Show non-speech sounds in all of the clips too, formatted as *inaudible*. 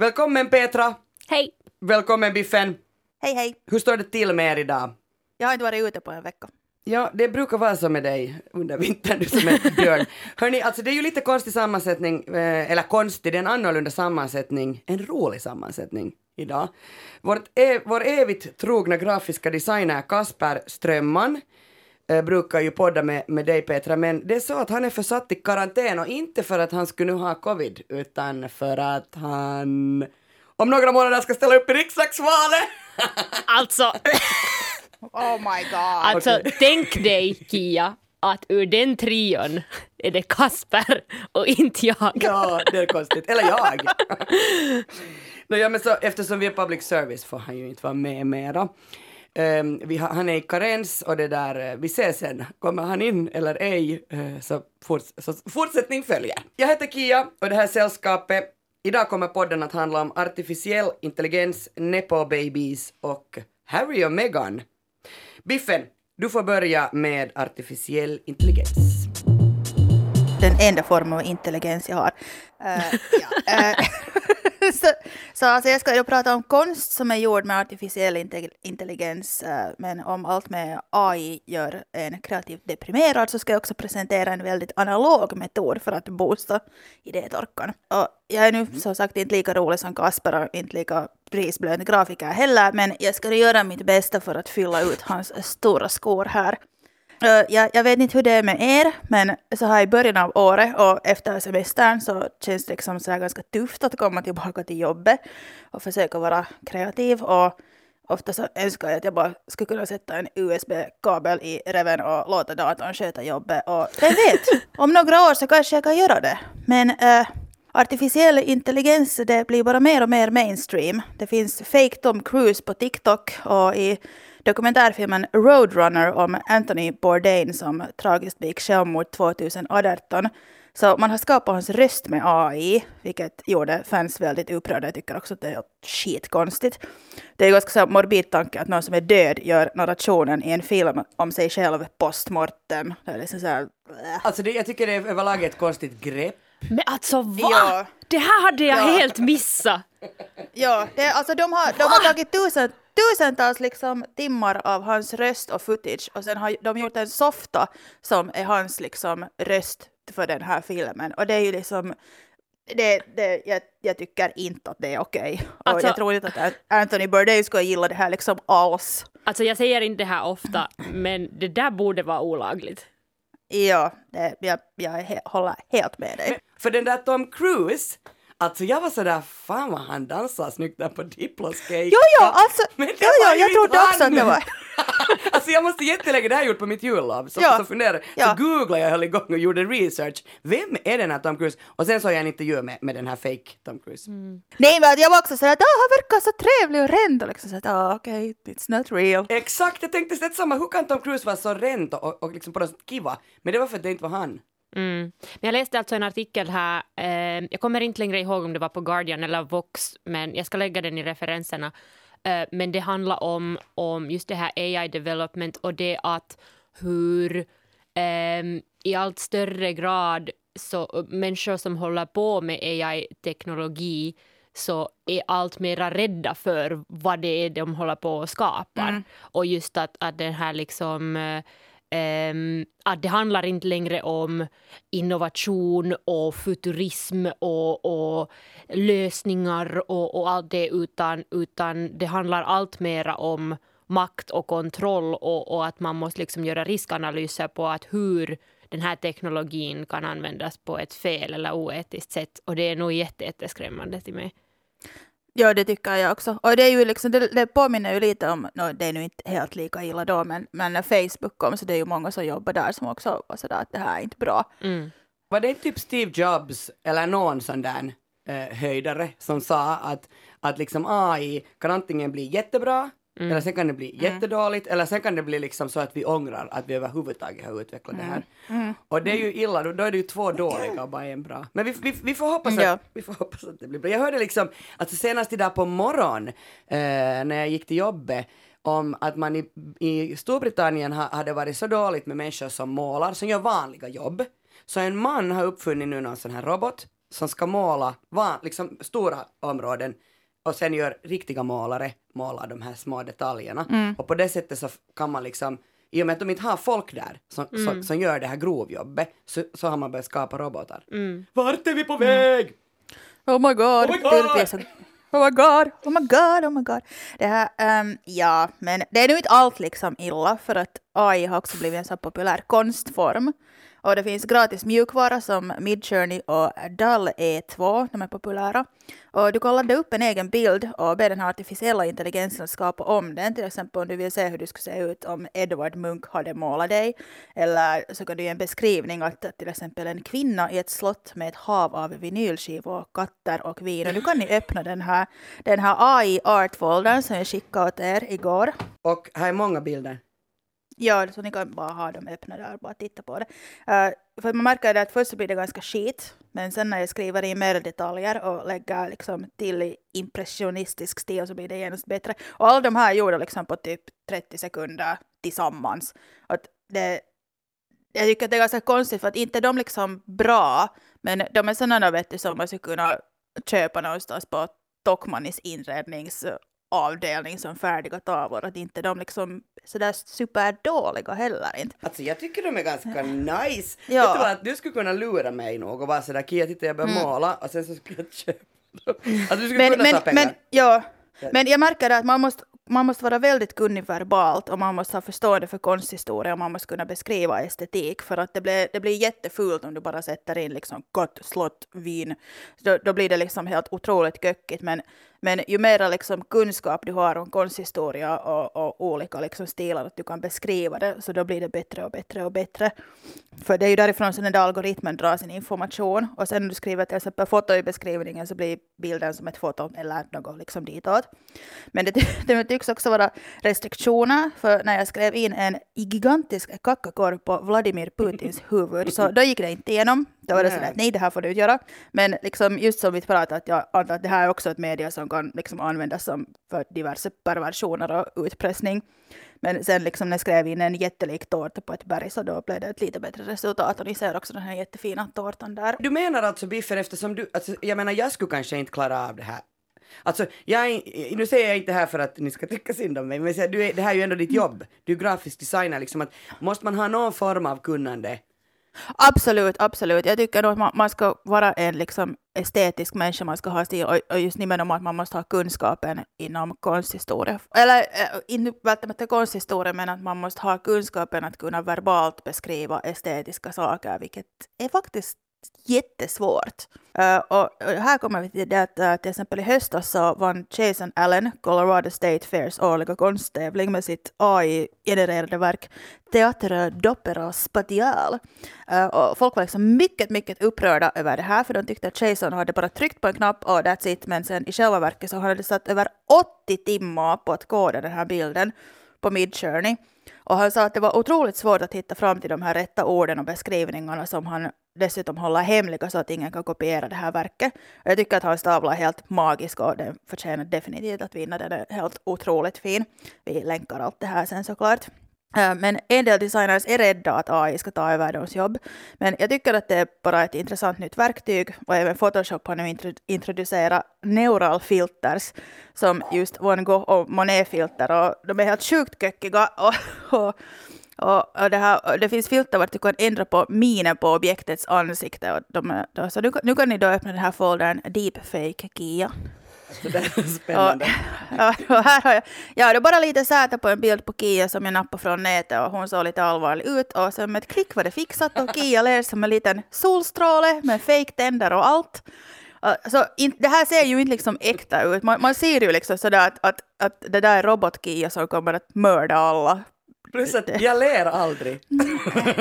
Välkommen Petra! Hej! Välkommen Biffen! Hej hej! Hur står det till med er idag? Jag har inte varit ute på en vecka. Ja, det brukar vara så med dig under vintern, du som är *laughs* björn. Hörni, alltså det är ju lite konstig sammansättning, eh, eller konstig, det är en annorlunda sammansättning, en rolig sammansättning idag. Vårt e vår evigt trogna grafiska designer Kasper Strömman eh, brukar ju podda med, med dig Petra, men det är så att han är försatt i karantän och inte för att han skulle ha covid, utan för att han om några månader ska ställa upp i riksdagsvalet! *laughs* Alltså, Oh my god! alltså Okej. tänk dig Kia att ur den trion är det Kasper och inte jag. Ja, det är konstigt. Eller jag. *laughs* no, ja, men så, eftersom vi är public service får han ju inte vara med mera. Um, vi har, han är i karens och det där, eh, vi ses sen, kommer han in eller ej, eh, så, forts, så fortsättning följer. Jag heter Kia och det här sällskapet, idag kommer podden att handla om artificiell intelligens, nepo babies och Harry och Meghan. Biffen, du får börja med artificiell intelligens. Den enda form av intelligens jag har. Eh, ja, eh, *laughs* så så alltså jag ska ju prata om konst som är gjord med artificiell inte- intelligens. eh, men om allt med AI gör en kreativt deprimerad så ska jag också presentera en väldigt analog metod för att boosta idétorkan. Och jag är nu som sagt inte lika rolig som Kasper och inte lika prisbelönt grafiker heller. Men jag ska göra mitt bästa för att fylla ut hans stora skor här. Uh, jag, jag vet inte hur det är med er, men så här i början av året och efter semestern så känns det liksom så här ganska tufft att komma tillbaka till jobbet och försöka vara kreativ. Och ofta så önskar jag att jag bara skulle kunna sätta en USB-kabel i reven och låta datorn sköta jobbet. Och vem vet, *laughs* om några år så kanske jag kan göra det. Men eh, artificiell intelligens det blir bara mer och mer mainstream. Det finns fake Tom Cruise på TikTok och i dokumentärfilmen Roadrunner om Anthony Bourdain som tragiskt begick självmord 2018. Så man har skapat hans röst med AI, vilket gjorde fans väldigt upprörda. Jag tycker också att det är skitkonstigt. Det är ganska så morbid tanke att någon som är död gör narrationen i en film om sig själv postmortem. Det är liksom så här. Alltså det, jag tycker det är överlag ett konstigt grepp. Men alltså va? Ja. Det här hade jag Ja. helt missat. Ja, det, är- alltså de har, de har tagit tusen, tusentals liksom timmar av hans röst och footage och sen har de gjort en softa som är hans liksom röst för den här filmen. Och det är ju liksom, det, det, jag, jag tycker inte att det är okej. Och Alltså- jag tror inte att Anthony Bourdain skulle gilla det här liksom alls. Alltså jag säger inte det här ofta, men det där borde vara olagligt. Ja, det, jag, jag håller helt med dig. För den där Tom Cruise, alltså jag var sådär, fan vad han dansar snyggt där på Diploskate. Jo, jo, alltså, Men det jo, jo, jag trodde också han. att det var... *laughs* alltså jag måste jättelägga det här gjort på mitt jullov, så, Ja. så funderade, Ja. så googlade jag höll igång och gjorde research. Vem är den här Tom Cruise? Och sen såg jag en intervju med, med den här fake Tom Cruise. Nej, men jag var också sådär att "Ah, han verkar så trevlig och ren. Och liksom så att ah, okej, it's not real. Exakt, jag tänkte det samma, hur kan Tom Cruise vara så rent och, och liksom på något sätt kiva? Men det var för att det inte var han. Mm. Men jag läste alltså en artikel här, eh, jag kommer inte längre ihåg om det var på Guardian eller Vox, men jag ska lägga den i referenserna. Eh, men det handlar om, om just det här AI development och det att hur ehm, i allt större grad så människor som håller på med AI-teknologi så är allt mera rädda för vad det är de håller på och skapar. Och just att, att den här liksom Ehm, att det handlar inte längre om innovation och futurism och, och lösningar och, och allt det utan, utan det handlar allt mera om makt och kontroll och, och att man måste liksom göra riskanalyser på att hur den här teknologin kan användas på ett fel eller oetiskt sätt och det är nog jätte, jätteskrämmande till mig. Ja, det tycker jag också. Och det, är ju liksom, det, det påminner ju lite om, no, det är nu inte helt lika illa då, men, men när Facebook kom så det är ju många som jobbar där som också var sådär att det här är inte bra. Mm. Var det typ Steve Jobs eller någon sån där eh, höjdare som sa att, att liksom AI kan antingen bli jättebra eller sen kan det bli jättedåligt eller sen kan det bli liksom så att vi ångrar att vi överhuvudtaget har utvecklat det här. Och det är ju illa, då, då är det ju två dåliga och bara en bra. Men vi, vi, vi, får hoppas Ja. att, vi får hoppas att det blir bra. Jag hörde liksom, alltså senast idag på morgon eh, när jag gick till jobbet om att man i, i Storbritannien ha, hade varit så dåligt med människor som målar, som gör vanliga jobb. Så en man har uppfunnit nu någon sån här robot som ska måla van, liksom stora områden och sen gör riktiga målare måla de här små detaljerna. Mm. Och på det sättet så kan man liksom, i och med att de inte har folk där som, Mm. som, som gör det här grovjobbet, så, så har man börjat skapa robotar. Mm. Vart är vi på väg? Oh my god! Oh my god! Oh my god, oh my god, oh my god. Det här, ehm, ja, men det är nu inte allt liksom illa för att AI har också blivit en så populär konstform. Och det finns gratis mjukvara som Midjourney och Dull E2, de är populära. Och du kan ladda upp en egen bild och be den här artificiella intelligensen att skapa om den. Till exempel om du vill se hur du skulle se ut om Edward Munch hade målat dig. Eller så kan du ge en beskrivning att till exempel en kvinna i ett slott med ett hav av vinylskivor, katter och vin. Och nu kan ni öppna den här, den här AI art-foldern som jag skickade åt er igår. Och här är många bilder. Ja, så ni kan bara ha dem öppna där och bara titta på det. Uh, för man märker det att först så blir det ganska skit, men sen när jag skriver in mer detaljer och lägger liksom till i impressionistisk stil så blir det genast bättre. Och alla de här är gjorda liksom på typ 30 sekunder tillsammans. Att det, jag tycker att det är ganska konstigt för att inte de liksom bra, men de är sådana vet du, som man skulle kunna köpa någonstans på Tokmannis inredningsavdelning som färdiga tavlor. Att inte de liksom sådär superdåliga heller inte. Alltså jag tycker de är ganska nice. *laughs* Ja. Jag tror att du skulle kunna lura mig nog och vara sådär Kia, titta jag börjar måla och sen så skulle jag köpa dem. Att du skulle Men, kunna men, ta pengar. men, ja, men jag märker att man måste, man måste vara väldigt kunnig verbalt och man måste ha förstående för konsthistoria och man måste kunna beskriva estetik för att det blir, det blir jättefult om du bara sätter in liksom gott, slott, vin. Då, då blir det liksom helt otroligt göckigt men, men ju mer liksom kunskap du har om konsthistoria och, och olika liksom stilar att du kan beskriva det så då blir det bättre och bättre och bättre. För det är ju därifrån som den där algoritmen drar sin information och sen när du skriver till exempel foto i beskrivningen så blir bilden som ett foto eller något liksom ditåt. Men det, *laughs* det tycks också vara restriktioner för när jag skrev in en gigantisk kackakorv på Vladimir Putins huvud så då gick det inte igenom. Då var det sådär nej det här får du inte göra. Men liksom just som vi pratade att jag antar att det här är också ett media som kan liksom användas som för diverse perversioner och utpressning. Men sen liksom när jag skrev in en jättelik tårta på ett berg så då blev det ett lite bättre resultat och ni ser också den här jättefina tårtan där. Du menar alltså Biffen eftersom du, alltså, jag menar jag skulle kanske inte klara av det här. Alltså, jag nu säger jag inte det här för att ni ska tycka synd om mig, men du är, det här är ju ändå ditt jobb. Du är grafisk designer, liksom att måste man ha någon form av kunnande? Absolut, absolut. Jag tycker nog att man, man ska vara en liksom estetisk människa, man ska ha stil och, och just nimenomaan att man måste ha kunskapen inom konsthistoria. Eller äh, inte välttämättä konsthistoria, men att man måste ha kunskapen att kunna verbalt beskriva estetiska saker, vilket är faktiskt jättesvårt. Uh, och, och här kommer vi till det att uh, till exempel i höstas så vann Jason Allen Colorado State Fairs årliga konsttävling med sitt AI-genererade verk Teatro d'Opera Spatial. Uh, eh, och folk var liksom mycket, mycket upprörda över det här för de tyckte att Jason hade bara tryckt på en knapp och that's it men sen i själva verket så hade det satt över 80 timmar på att koda den här bilden på Midjourney. Och han sa att det var otroligt svårt att hitta fram till de här rätta orden och beskrivningarna som han dessutom håller hemliga så att ingen kan kopiera det här verket. Och jag tycker att hans tavla är helt magisk och den förtjänar definitivt att vinna. Den är helt otroligt fin. Vi länkar allt det här sen såklart. Men en del designers är rädda att AI ska ta över deras jobb. Men jag tycker att det är bara ett intressant nytt verktyg och även Photoshop har nu introducerat neural filters som just Van Gogh och Monet-filter och de är helt sjukt kökiga *laughs* och, och, och, och det, här, det finns filter vart du kan ändra på minen på objektets ansikte. Och de då, så nu, kan- nu kan ni då öppna den här foldern Deepfake Kia. Så det är *laughs* spännande. Ja, *laughs* och här har jag, jag hade bara lite säte på en bild på Kia som jag nappade från nätet och hon såg lite allvarlig ut och sen med ett klick var det fixat och Kia ler som en liten solstråle med fake tänder och allt. Alltså, in, det här ser ju inte liksom äkta ut. Man, man ser ju liksom sådär att, att, att det där är robot-Kia som kommer att mörda alla. Plus att jag ler aldrig. *laughs* Nej,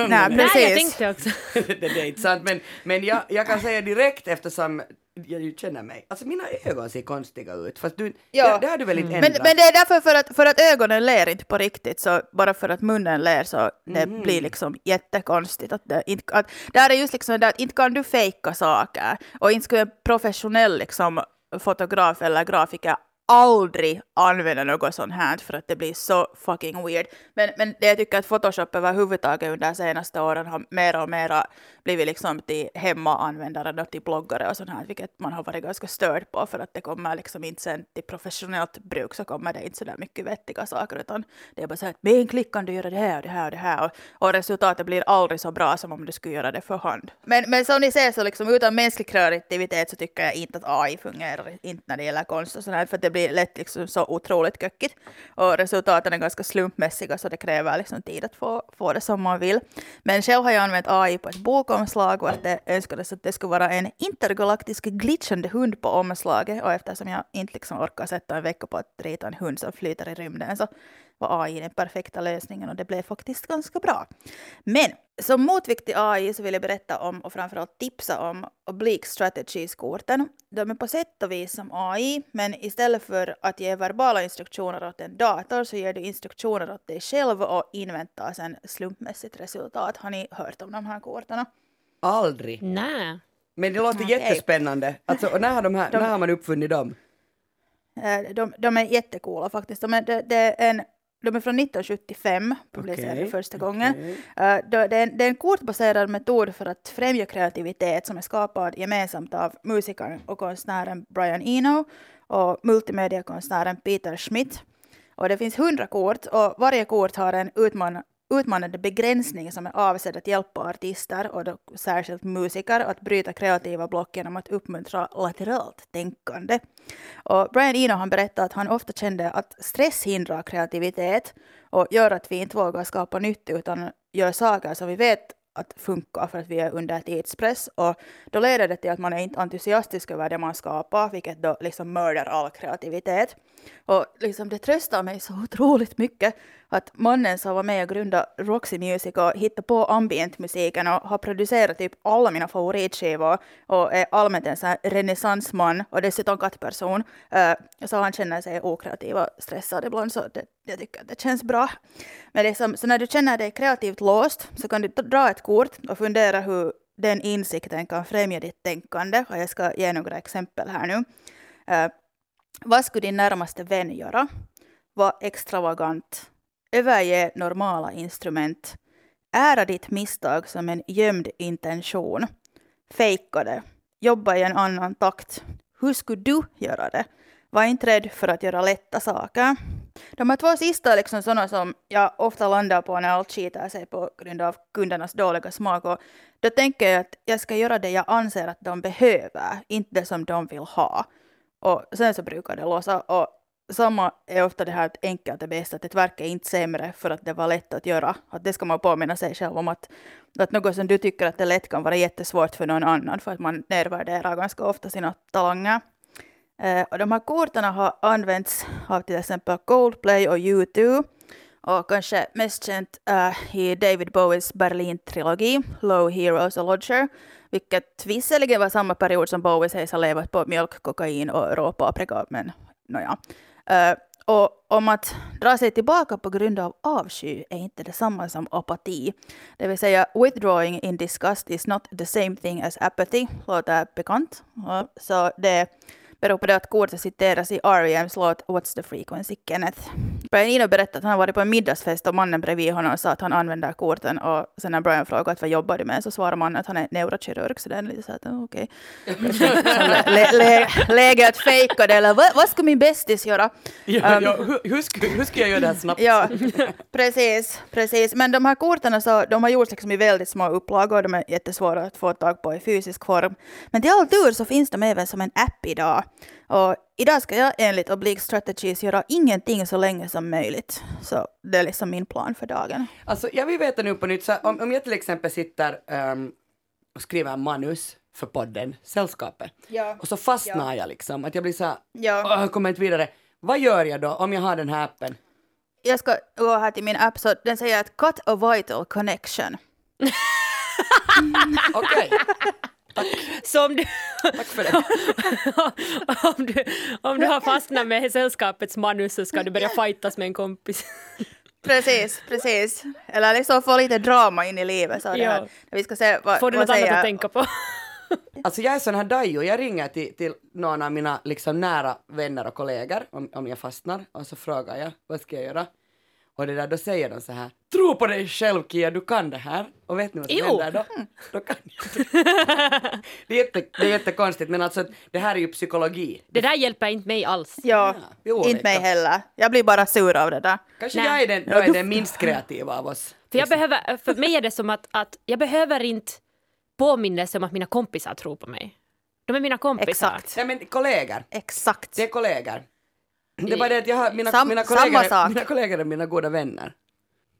Nej, jag precis. tänkte också. *laughs* det, det är inte sant, men, men jag, jag kan säga direkt eftersom jag känner mig. Alltså mina ögon ser konstiga ut, fast du, Ja. det, det har du väl inte Men, ändrat? men det är därför för att, för att ögonen ler inte på riktigt, så bara för att munnen ler så det Mhm. blir liksom jättekonstigt. Att det, inte, att, det här är just liksom det att inte kan du fejka saker och inte skulle en professionell liksom, fotograf eller grafiker aldrig använda något sånt här för att det blir så fucking weird. Men, men det jag tycker att Photoshop överhuvudtaget under de senaste åren har mer och mer blivit liksom till hemmaanvändare och till bloggare och sånt här, vilket man har varit ganska störd på för att det kommer liksom inte sen till professionellt bruk så kommer det inte så där mycket vettiga saker utan det är bara så här att med en klick kan du göra det här och det här och det här och, och resultatet blir aldrig så bra som om du skulle göra det för hand. Men, men som ni ser så liksom utan mänsklig kreativitet så tycker jag inte att AI fungerar, inte när det gäller konst och sånt här, för det blir lätt liksom så otroligt kökigt och resultaten är ganska slumpmässiga så det kräver liksom tid att få, få det som man vill. Men själv har jag använt AI på ett bokomslag och att det önskades att det skulle vara en intergalaktisk glitchande hund på omslaget och eftersom jag inte liksom orkar sätta en vecka på att rita en hund som flyter i rymden så var AI den perfekta lösningen och det blev faktiskt ganska bra. Men som motvikt till AI så vill jag berätta om och framförallt tipsa om Oblique Strategies-korten. De är på sätt och vis som AI, men istället för att ge verbala instruktioner åt en dator så ger du instruktioner åt dig själv och inväntar sen slumpmässigt resultat. Har ni hört om de här korten? Aldrig. Nej. Men det låter Okej. jättespännande. Alltså, och när, har de här, De- när har man uppfunnit dem? Eh, De, de är jättecoola faktiskt. De är, det, det är en, de är från 1975, publicerade Okej, första gången. okej. Eh, då- Det är, en- det är en kortbaserad metod för att främja kreativitet som är skapad gemensamt av musikern och konstnären Brian Eno och multimediakonstnären Peter Schmidt. Och det finns hundra kort och varje kort har en utman utmanande begränsning som är avsedd att hjälpa artister och då särskilt musiker att bryta kreativa block genom att uppmuntra lateralt tänkande. Och Brian Eno han berättade att han ofta kände att stress hindrar kreativitet och gör att vi inte vågar skapa nytt utan gör saker som vi vet att funka för att vi är under tidspress och då leder det till att man är inte entusiastisk över det man skapar vilket då liksom mördar all kreativitet. Och liksom det tröstar mig så otroligt mycket att mannen som var med och grundade Roxy Music och hittade på ambientmusiken och har producerat typ alla mina favoritskivor och är allmänt en sån renässansman och dessutom kattperson. Eh, så han känner sig okreativ och stressad ibland så det, jag tycker att det känns bra. Men liksom, så när du känner dig kreativt låst så kan du dra ett kort och fundera hur den insikten kan främja ditt tänkande. Och jag ska ge några exempel här nu. Eh, vad skulle din närmaste vän göra? Var extravagant. Överge normala instrument. Ära ditt misstag som en gömd intention. Fejka det. Jobba i en annan takt. Hur skulle du göra det? Var inte rädd för att göra lätta saker. De här två sista är liksom sådana som jag ofta landar på när allt skiter sig på grund av kundernas dåliga smak. Och då tänker jag att jag ska göra det jag anser att de behöver, inte det som de vill ha. Och sen så brukar det låsa. Och samma är ofta det här att enkelt är bäst, att ett verk är inte sämre för att det var lätt att göra. Att det ska man påminna sig själv om att, att något som du tycker att det är lätt kan vara jättesvårt för någon annan för att man nedvärderar ganska ofta sina talanger. Eh, och de här korten har använts av till exempel Coldplay och U2 och kanske mest känt eh, i David Bowies Berlin-trilogi, Low Heroes och Lodger, vilket visserligen var samma period som Bowie sägs ha levat på mjölk, kokain och råpaprika, men nåja. No Eh, och om att dra sig tillbaka på grund av avsky är inte detsamma som apati. Det vill säga, withdrawing in disgust is not the same thing as apathy, låter bekant. Så det beror på det att kortet citeras i R.E.M's låt What's the frequency, Kenneth. Brian Eno berättade att han har varit på en middagsfest och mannen bredvid honom sa att han använder korten och sen när Brian frågade vad jobbar du med så svarar mannen att han är neurokirurg så det är lite så att oh, okej. lä, läge att fejka det eller vad, vad ska min bästis göra? Ja, Um, ja, hur, hur, ska, hur ska jag göra det här snabbt? Ja, precis, precis. Men de här korten så, de har gjorts liksom i väldigt små upplagor. De är jättesvåra att få tag på i fysisk form. Men till all tur så finns de även som en app idag. Och idag ska jag enligt Oblique Strategies göra ingenting så länge som möjligt. Så det är liksom min plan för dagen. Alltså, jag vill veta nu på nytt, så om, om jag till exempel sitter ehm, och skriver en manus för podden, Sällskapet, Ja. och så fastnar jag liksom, att jag blir så här, Ja. "Åh, jag kommer inte vidare. Vad gör jag då om jag har den här appen? Jag ska gå här till min app så den säger att cut a vital connection. *laughs* Okej, *laughs* Så om du, tack för det. *laughs* om, du, om du har fastnat med sällskapets manus så ska du börja fightas med en kompis. *laughs* Precis, precis. Eller liksom få lite drama in i livet. Så det Ja. Vi ska se vad, Får du vad något annat att tänka på? *laughs* Alltså jag är sån här dajo, jag ringer till, till någon av mina liksom nära vänner och kollegor om, om jag fastnar och så frågar jag vad ska jag göra? Och det där, då säger de så här, tro på dig själv Kia, du kan det här. Och vet ni vad som Jo. händer då? Då kan jag. *laughs* det, är jätte, det är jättekonstigt men alltså det här är ju psykologi. Det där hjälper inte mig alls. Ja, olika. inte mig heller. Jag blir bara sur av det där. Kanske Nej. jag är den, då är den minst kreativa av oss. För, jag behöver, för mig är det som att, att jag behöver inte påminnelse om att mina kompisar tror på mig. De är mina kompisar. Exakt. Nej men kollegor, Exakt. det är kollegor. Det är bara det att jag har, mina, Sam- mina, kollegor, mina kollegor är mina goda vänner.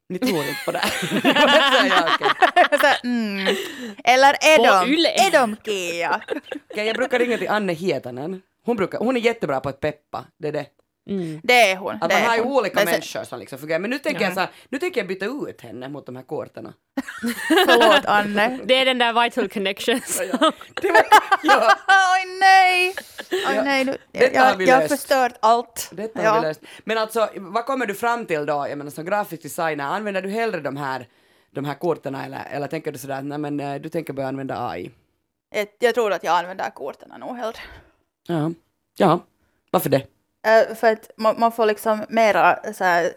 Ni tror inte på det här. *laughs* Mm. Eller är de, är de Kia? Jag brukar ringa till Anne Hietanen. Hon, brukar, hon är jättebra på att peppa. Det är det. Mm. Det är hon. Att det man är har ju hon. olika Men människor som liksom fungerar. Men nu tänker, jag så här, nu tänker jag byta ut henne mot de här kortarna. *laughs* Förlåt Anne. Det är den där vital connections. Det var, ja, *laughs* Oj nej! Oj Ja, nej, nu, jag, vi jag har förstört allt. detta Ja. har vi löst. Men alltså, vad kommer du fram till då? Jag menar som grafisk designer, använder du hellre de här, de här korten eller, eller tänker du sådär att nej men eh, du tänker börja använda AI? Jag, jag tror att jag använder korten nog hellre. Ja. Ja, varför det? Uh, för att man, man får liksom mera så här,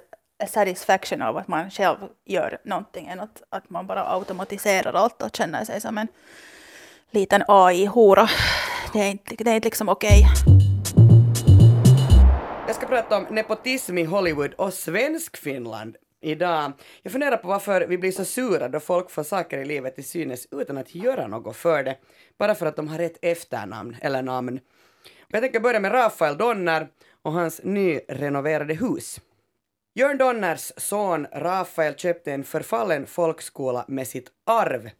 satisfaction av att man själv gör någonting än att, att man bara automatiserar allt och känner sig som en liten AI-hora. Det är inte, det är inte liksom okej. Jag ska prata om nepotism i Hollywood och svensk Finland idag. Jag funderar på varför vi blir så sura då folk får saker i livet till synes utan att göra något för det, bara för att de har rätt efternamn eller namn. Jag tänker börja med Rafael Donner och hans nyrenoverade hus. Jörn Donners son Rafael köpte en förfallen folkskola med sitt arv.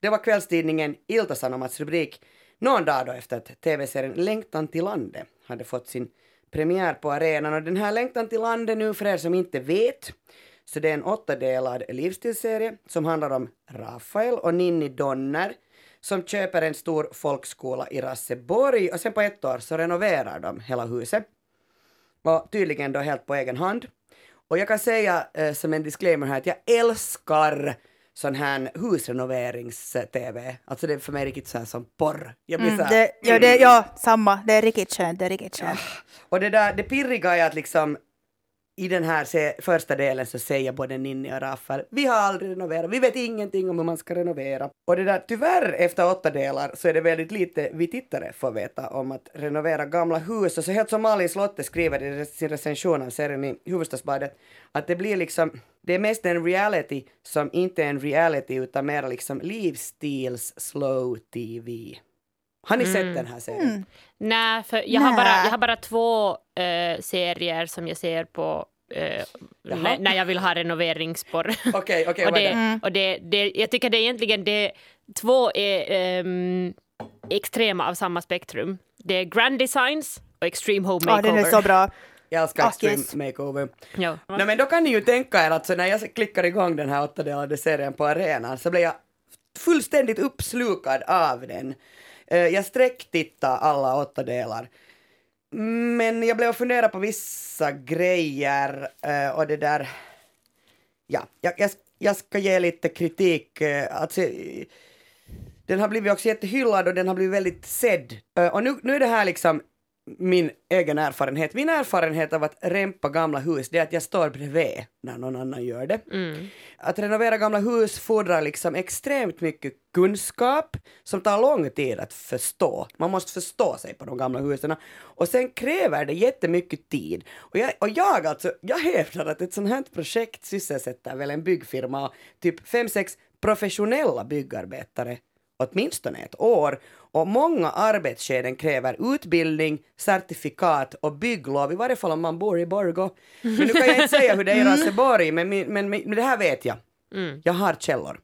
Det var kvällstidningen Ilta-Sanomats rubrik någon dag då efter att tv-serien Längtan till landet hade fått sin premiär på arenan. Och den här Längtan till landet nu för er som inte vet, så det är en åttadelad livsstilsserie som handlar om Rafael och Ninni Donner som köper en stor folkskola i Rasseborg och sen på ett år så renoverar de hela huset. Och tydligen då helt på egen hand. Och jag kan säga eh, som en disclaimer här att jag älskar sån här husrenoverings-tv. Alltså det är för mig riktigt så här som porr. Jag blir Mm, så här, det, ja, det, ja, samma. Det är riktigt skönt. Det är riktigt skönt. Och det där, det pirriga är att liksom i den här se, första delen så säger både Ninni och Rafael, vi har aldrig renoverat, vi vet ingenting om hur man ska renovera. Och det där, tyvärr efter åtta delar så är det väldigt lite vi tittare får veta om att renovera gamla hus. Och så helt som Malin Slotte skriver i sin recension av serien i Hufvudstadsbladet, att det blir liksom, det är mest en reality som inte är en reality utan mer liksom livsstils slow TV. Har ni sett den här serien? Mm. Nej, för jag har, Nä. bara, jag har bara två eh, serier som jag ser på eh, Jaha. när, jag vill ha renoveringsporr. *laughs* Okej, okej, och vad är det? Mm. och det, det, jag tycker det är egentligen det, två är ehm, extrema av samma spektrum. Det är Grand Designs och Extreme Home Ja, Makeover. den är så bra. Jag älskar Ah, Extreme yes. Makeover. Ja. Nej men då kan ni ju tänka er att så när jag klickar igång den här åttadelade serien på arenan så blir jag fullständigt uppslukad av den. Eh, jag sträcktittade alla åtta delar. Men jag blev och fundera på vissa grejer eh, och det där... Ja, jag, jag, jag ska ge lite kritik. Alltså, den har blivit också jättehyllad och den har blivit väldigt sedd. Och nu, nu är det här liksom min egen erfarenhet. Min erfarenhet av att rempa gamla hus, det är att jag står bredvid när någon annan gör det. Mm. Att renovera gamla hus fordrar liksom extremt mycket kunskap som tar lång tid att förstå. Man måste förstå sig på de gamla husen. Och sen kräver det jättemycket tid. Och jag, och jag alltså, jag hävdar att ett sånt här projekt sysselsätter väl en byggfirma och typ fem, sex professionella byggarbetare åtminstone ett år och många arbetsskeden kräver utbildning, certifikat och bygglov, i varje fall om man bor i Borgå. Men nu kan jag inte *laughs* säga hur det är i Raseborg, men, men, men, men det här vet jag. Mm. Jag har källor.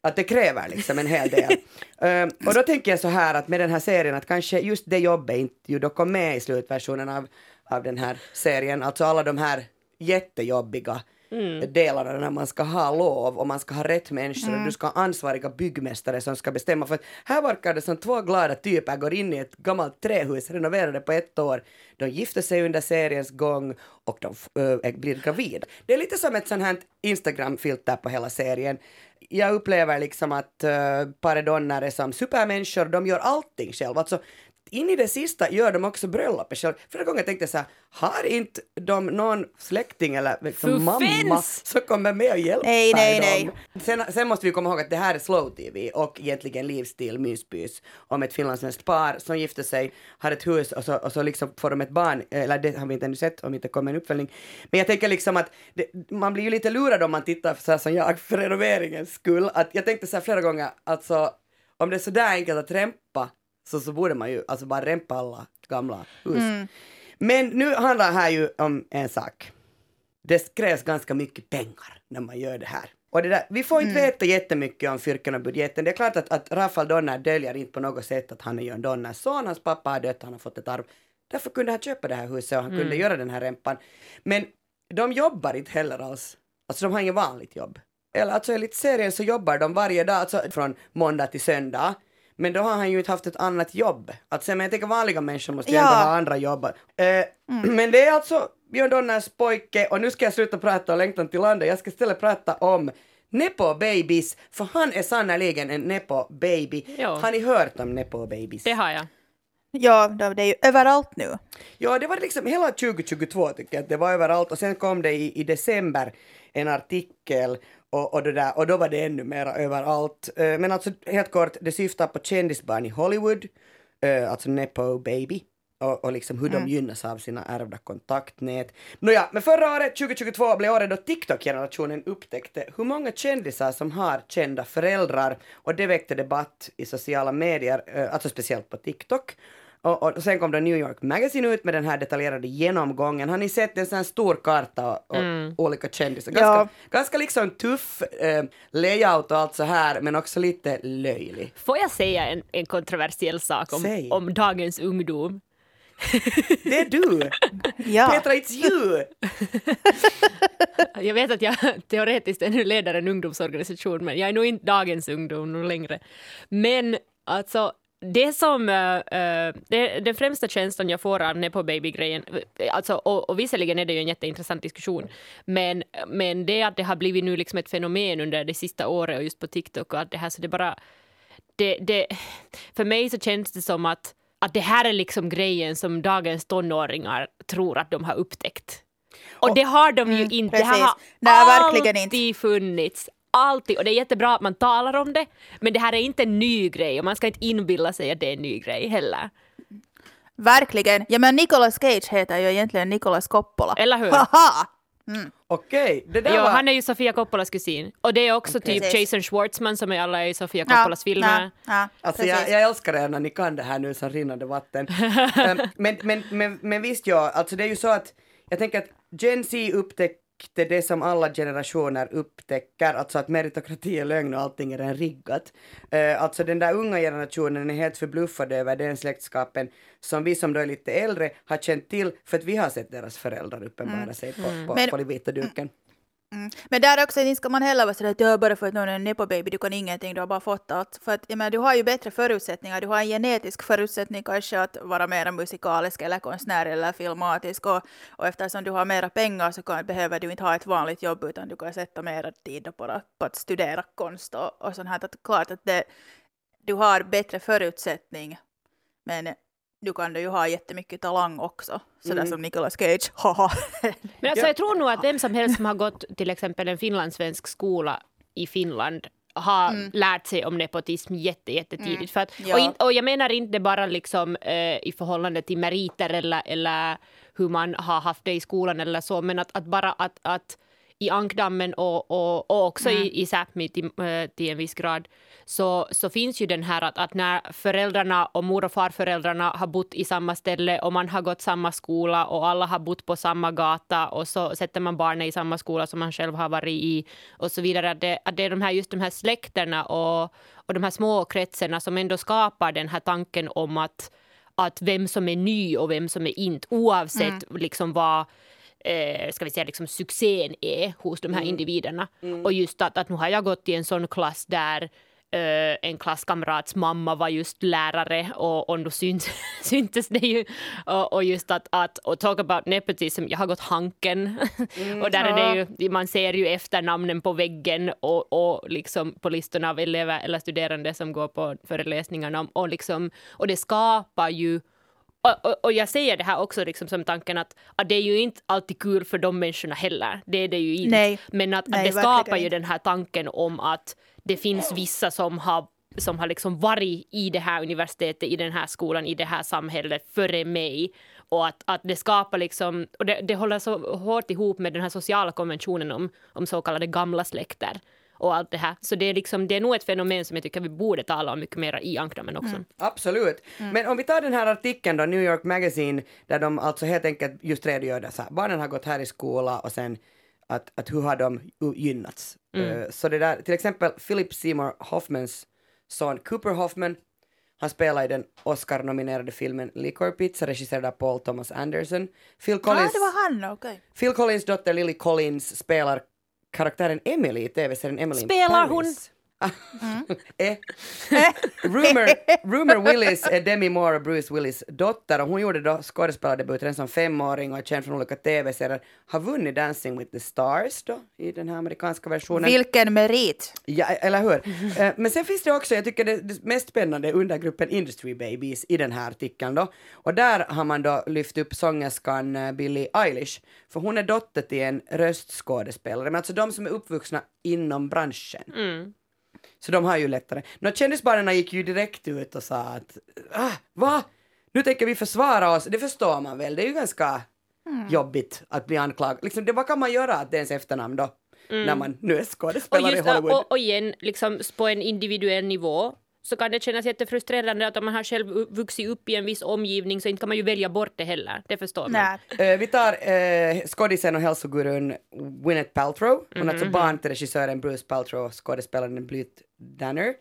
Att det kräver liksom en hel del. *laughs* Ehm, och då tänker jag så här att med den här serien att kanske just det jobbet inte ju då kom med i slutversionen av, av den här serien, alltså alla de här jättejobbiga delarna när man ska ha lov och man ska ha rätt människor och du ska ha ansvariga byggmästare som ska bestämma. För att här verkar det som två glada typer går in i ett gammalt trähus, renoverade på ett år. De gifter sig under seriens gång och de äh, blir gravida. Det är lite som ett sånt här Instagram-filter på hela serien. Jag upplever liksom att uh, paret Donner är som supermänniskor, de gör allting själva. Alltså, in i det sista gör de också bröllopet själv. Flera gånger tänkte jag så här, har inte de någon släkting eller liksom mamma som kommer med och hjälper Nej, nej, dem? Sen, sen måste vi komma ihåg att det här är slow-tv och egentligen livsstil, myspys om ett finlandssvenskt par som gifter sig, har ett hus och så, och så liksom får de ett barn, eller det har vi inte ännu sett om inte kommer en uppföljning. Men jag tänker liksom att det, man blir ju lite lurad om man tittar så här som jag för renoveringens skull. Att jag tänkte så här flera gånger, alltså om det är så där enkelt att rempa så, så borde man ju alltså bara rempa alla gamla hus. Men nu handlar det här ju om en sak. Det krävs ganska mycket pengar när man gör det här. Och det där, vi får inte veta jättemycket om fyrkan och budgeten. Det är klart att, att Rafael Donner döljer inte på något sätt att han är John Donners son. Hans pappa har dött, han har fått ett arv. Därför kunde han köpa det här huset och han kunde göra den här rempan. Men de jobbar inte heller alls. Alltså de har inget vanligt jobb. Eller alltså enligt serien så jobbar de varje dag, alltså från måndag till söndag. Men då har han ju inte haft ett annat jobb. Alltså, men jag tänker vanliga människor måste ju Ja. ändå ha andra jobb. Eh, Men det är alltså Björn Donners pojke och nu ska jag sluta prata om längtan till landet. Jag ska istället prata om Nepo Babies, för han är sannerligen en Nepo Baby. Ja. Har ni hört om Nepo Babies? Det har jag. Ja, det är ju överallt nu. Ja, det var liksom hela 2022 tycker jag att det var överallt och sen kom det i, i december en artikel och, och, det där, och då var det ännu mera överallt. Eh, Men alltså helt kort, det syftar på kändisbarn i Hollywood, eh, alltså Nepo Baby och, och liksom hur de gynnas av sina ärvda kontaktnät. Nåja, men förra året, 2022, blev året då TikTok-generationen upptäckte hur många kändisar som har kända föräldrar och det väckte debatt i sociala medier, eh, alltså speciellt på TikTok. Och, och sen kom då New York Magazine ut med den här detaljerade genomgången. Har ni sett en sån här stor karta och, och olika kändisar? Ganska, Ja. ganska liksom tuff eh, layout och allt så här, men också lite löjlig. Får jag säga en, en kontroversiell sak om, Säg. om dagens ungdom? *laughs* Det är du! Ja. Petra, it's you! *laughs* Jag vet att jag teoretiskt ännu leder en ungdomsorganisation men jag är nog inte dagens ungdom nu längre. Men alltså det som, uh, det, den främsta känslan jag får av Nepo Baby-grejen, alltså, och, och visserligen är det ju en jätteintressant diskussion, men, men det att det har blivit nu liksom ett fenomen under det sista året och just på TikTok och allt det här så det bara, det, det, för mig så känns det som att, att det här är liksom grejen som dagens tonåringar tror att de har upptäckt. Och det har de ju inte. Det här precis. har Nej, alltid inte. funnits. Alltid. Och det är jättebra att man talar om det. Men det här är inte en ny grej och man ska inte inbilla sig att det är en ny grej heller. Verkligen. Ja, men Nicolas Cage heter ju egentligen Nicolas Coppola. Eller hur? Haha! Okej, det där Jo, var... han är ju Sofia Coppolas kusin. Och det är också typ Precis. Jason Schwartzman som är alla i Sofia Coppolas filmer. Ja, ja, Alltså jag, jag älskar er när ni kan det här nu som rinnande vatten. *laughs* Ehm, men, men, men, men visst ja, alltså det är ju så att jag tänker att Gen Z upptäckte det som alla generationer upptäcker, alltså att meritokrati är lögn och allting är en riggat. Uh, alltså den där unga generationen är helt förbluffade över den släktskapen som vi som då är lite äldre har känt till för att vi har sett deras föräldrar uppenbara sig på, på, Men- på den vita duken. Mm. Men där också inte ska man heller vara sådär att "Ja, bara för att någon är en nepo baby, du kan ingenting, du har bara fått allt. För att jag menar, du har ju bättre förutsättningar, du har en genetisk förutsättning kanske att vara mer musikalisk eller konstnär eller filmatisk och, och eftersom du har mera pengar så kan, behöver du inte ha ett vanligt jobb utan du kan sätta mera tid på att, på att studera konst och, och sånt här. Att klart att det, du har bättre förutsättning men du kan ju ha jättemycket talang också. Sådär Mm. som Nicolas Cage. *laughs* Haha. Men alltså, Ja. jag tror nog att vem som helst som har gått till exempel en finlandssvensk skola i Finland har lärt sig om nepotism jätte, jättetidigt. För att, Ja. och, in, och jag menar inte bara liksom, eh, i förhållande till meriter eller, eller hur man har haft det i skolan eller så, men att, att bara att, att i ankdammen och, och, och också i, i Sápmi till, eh, till en viss grad så, så finns ju den här att, att när föräldrarna och mor och farföräldrarna har bott i samma ställe och man har gått samma skola och alla har bott på samma gata och så sätter man barnet i samma skola som man själv har varit i och så vidare. Att det, att det är de här, just de här släkterna och, och de här små kretsarna som ändå skapar den här tanken om att, att vem som är ny och vem som är inte oavsett liksom vad eh, ska vi säga, liksom succén är hos de här individerna. Och just att, att nu har jag gått i en sån klass där eh, en klasskamrats mamma var just lärare och, och då syns, *laughs* syntes det ju. Och, och just att, att och talk about nepotism, jag har gått Hanken. Och där är det ju, man ser ju efternamnen på väggen och, och liksom på listorna av elever eller studerande som går på föreläsningarna och, liksom, och det skapar ju och, och, och jag säger det här också liksom som tanken att, att det är ju inte alltid kul för de människorna heller. Det är det ju inte. Nej. Men att, Nej, att det skapar ju den här tanken om att det finns vissa som har som har liksom varit i det här universitetet, i den här skolan, i det här samhället före mig. Och att, att det skapar liksom, och det, det håller så hårt ihop med den här sociala konventionen om, om så kallade gamla släkter och allt det här. Så det är, liksom, det är nog ett fenomen som jag tycker vi borde tala om mycket mer i ankdamen också. Absolut. Men om vi tar den här artikeln då, New York Magazine, där de alltså helt enkelt just redogör där så här, barnen har gått här i skola och sen att, att hur har de gynnats? Eh, så det där, till exempel Philip Seymour Hoffmans son Cooper Hoffman, han spelar i den Oscar-nominerade filmen Licorice Pizza, regisserad av Paul Thomas Anderson. Phil Ja, Collins, det var han, okej. Phil Collins dotter Lily Collins spelar karaktären Emily i tv-serien Emily Spelar Paris. Eh. Rumor, Rumor Willis är Demi Moore och Bruce Willis dotter och hon gjorde då skådespelardebut redan som femåring och är känd från olika tv-serier. Har vunnit Dancing with the Stars då i den här amerikanska versionen. Vilken merit! Ja, eller hur? Eh, Men sen finns det också, jag tycker det, det mest spännande är undergruppen Industry Babies i den här artikeln då. Och där har man då lyft upp sångerskan eh, Billie Eilish, för hon är dotter till en röstskådespelare, men alltså de som är uppvuxna inom branschen. Så de har ju lättare. Nå, kändisbarnen gick ju direkt ut och sa att ah, va? Nu tänker vi försvara oss. Det förstår man väl, det är ju ganska jobbigt att bli anklagad. Liksom, det, vad kan man göra att det är ens efternamn då? När man nu är Och, skådespelare i just, Hollywood. och, och igen, liksom på en individuell nivå så kan det kännas jättefrustrerande att om man har själv vuxit upp i en viss omgivning så inte kan man ju välja bort det heller. Det förstår man. Eh, vi tar eh, skådisen och hälsogurun Gwyneth Paltrow. Hon är alltså barn till regissören Bruce Paltrow och skådespelaren Blythe Danner.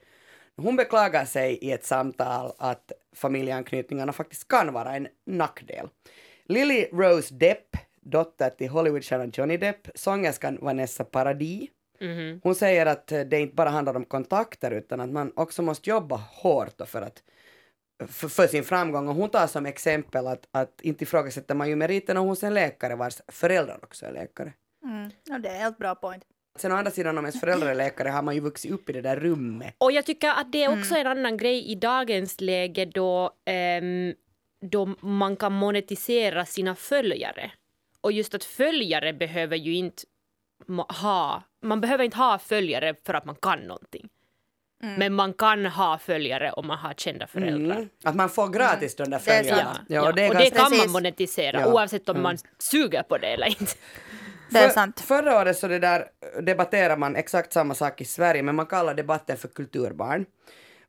Hon beklagar sig i ett samtal att familjeanknytningarna faktiskt kan vara en nackdel. Lily Rose Depp, dotter till Hollywoodstjärnan Johnny Depp, sångerskan Vanessa Paradis. Hon säger att eh, det inte bara handlar om kontakter utan att man också måste jobba hårt för att för, för sin framgång och hon tar som exempel att, att inte ifrågasätter man ju meriterna hos en läkare vars föräldrar också är läkare. Mm. Ja, det är en helt bra point. Sen å andra sidan om ens föräldrar är läkare har man ju vuxit upp i det där rummet. Och jag tycker att det är Mm. också en annan grej i dagens läge då, ehm, då man kan monetisera sina följare. Och just att följare behöver ju inte ha, man behöver inte ha följare för att man kan någonting. Mm. Men man kan ha följare om man har kända föräldrar. Mm. Att man får gratis de där är följarna. sant. Ja, och det och det kan man monetisera Ja. oavsett om man suger på det eller inte. Det är För- sant. Förra året så det där debatterar man exakt samma sak i Sverige men man kallar debatten för kulturbarn.